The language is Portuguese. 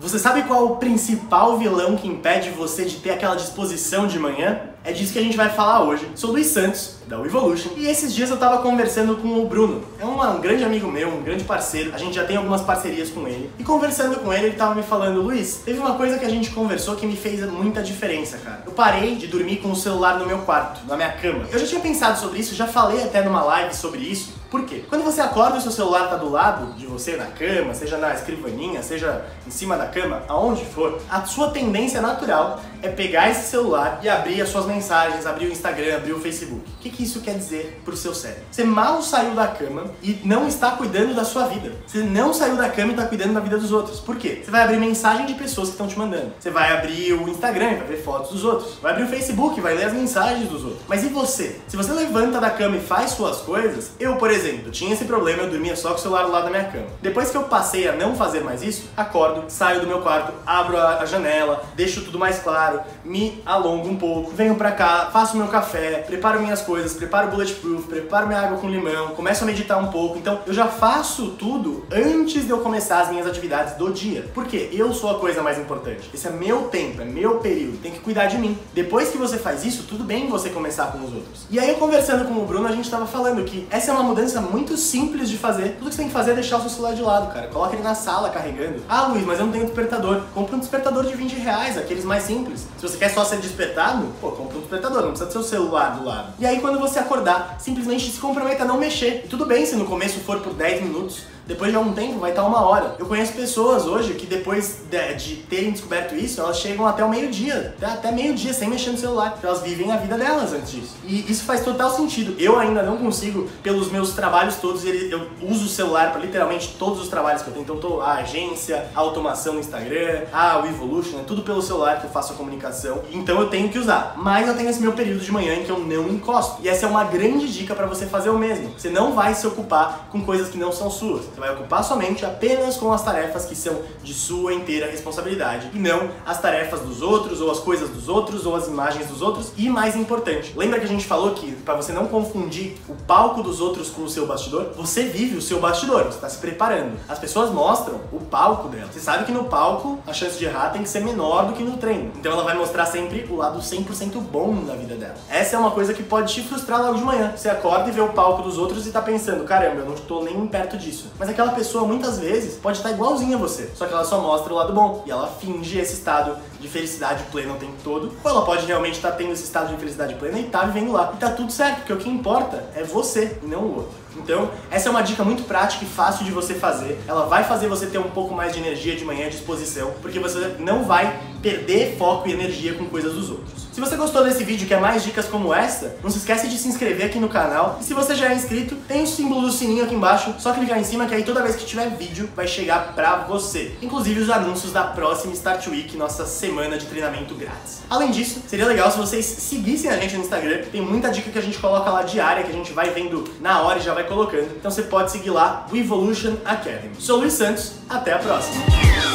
Você sabe qual o principal vilão que impede você de ter aquela disposição de manhã? É disso que a gente vai falar hoje. Sou Luiz Santos, da Evolution, e esses dias eu tava conversando com o Bruno. É um grande amigo meu, um grande parceiro. A gente já tem algumas parcerias com ele. E conversando com ele, ele tava me falando, Luiz, teve uma coisa que a gente conversou que me fez muita diferença, cara. Eu parei de dormir com o celular no meu quarto, na minha cama. Eu já tinha pensado sobre isso, já falei até numa live sobre isso. Por quê? Quando você acorda o seu celular tá do lado de você na cama, seja na escrivaninha, seja em cima da cama, aonde for, a sua tendência natural é pegar esse celular e abrir as suas mensagens, abrir o Instagram, abrir o Facebook. O que, que isso quer dizer pro seu cérebro? Você mal saiu da cama e não está cuidando da sua vida. Você não saiu da cama e está cuidando da vida dos outros. Por quê? Você vai abrir mensagem de pessoas que estão te mandando. Você vai abrir o Instagram, vai ver fotos dos outros. Vai abrir o Facebook, vai ler as mensagens dos outros. Mas e você? Se você levanta da cama e faz suas coisas, eu, por exemplo, tinha esse problema, eu dormia só com o celular lado da minha cama. Depois que eu passei a não fazer mais isso, acordo, saio do meu quarto, abro a janela, deixo tudo mais claro, me alongo um pouco, venho pra cá, faço meu café, preparo minhas coisas, preparo bulletproof, preparo minha água com limão, começo a meditar um pouco. Então eu já faço tudo antes de eu começar as minhas atividades do dia. Porque eu sou a coisa mais importante. Esse é meu tempo, é meu período, tem que cuidar de mim. Depois que você faz isso, tudo bem você começar com os outros. E aí, conversando com o Bruno, a gente tava falando que essa é uma mudança muito simples de fazer. Tudo que você tem que fazer é deixar o seu celular de lado, cara. Coloca ele na sala carregando. Ah, Luiz, mas eu não tenho despertador. Compra um despertador de 20 reais, aqueles mais simples simples. Se você quer só ser despertado, pô, compra um despertador, não precisa do seu celular do lado. E aí quando você acordar, simplesmente se comprometa a não mexer. E tudo bem se no começo for por 10 minutos, depois de algum tempo vai estar uma hora. Eu conheço pessoas hoje que depois de, de terem descoberto isso, elas chegam até o meio-dia, até meio-dia sem mexer no celular, porque elas vivem a vida delas antes disso. E isso faz total sentido. Eu ainda não consigo, pelos meus trabalhos todos, eu uso o celular para literalmente todos os trabalhos que eu tenho. Então, tô, a agência, a automação no Instagram, a Evolution, é tudo pelo celular que eu faço a comunicação. Então eu tenho que usar. Mas eu tenho esse meu período de manhã em que eu não encosto. E essa é uma grande dica para você fazer o mesmo. Você não vai se ocupar com coisas que não são suas. Você vai ocupar somente apenas com as tarefas que são de sua inteira responsabilidade e não as tarefas dos outros ou as coisas dos outros ou as imagens dos outros. E mais importante, lembra que a gente falou que para você não confundir o palco dos outros com o seu bastidor, você vive o seu bastidor, você está se preparando. As pessoas mostram o palco dela. Você sabe que no palco a chance de errar tem que ser menor do que no treino. Então ela vai mostrar sempre o lado 100% bom da vida dela. Essa é uma coisa que pode te frustrar logo de manhã. Você acorda e vê o palco dos outros e tá pensando, caramba, eu não estou nem perto disso. Mas aquela pessoa pessoa muitas vezes pode estar igualzinha a você, só que ela só mostra o lado bom e ela finge esse estado de felicidade plena o tempo todo, ou ela pode realmente estar tendo esse estado de felicidade plena e tá vivendo lá. E tá tudo certo, porque o que importa é você e não o outro. Então, essa é uma dica muito prática e fácil de você fazer. Ela vai fazer você ter um pouco mais de energia de manhã à disposição, porque você não vai perder foco e energia com coisas dos outros. Se você gostou desse vídeo e quer mais dicas como essa, não se esquece de se inscrever aqui no canal. E se você já é inscrito, tem o símbolo do sininho aqui embaixo, só clicar em cima que aí toda vez que tiver vídeo vai chegar pra você. Inclusive os anúncios da próxima Start Week, nossa semana de treinamento grátis. Além disso, seria legal se vocês seguissem a gente no Instagram, tem muita dica que a gente coloca lá diária, que a gente vai vendo na hora e já vai colocando. Então você pode seguir lá o Evolution Academy. Sou Luiz Santos, até a próxima!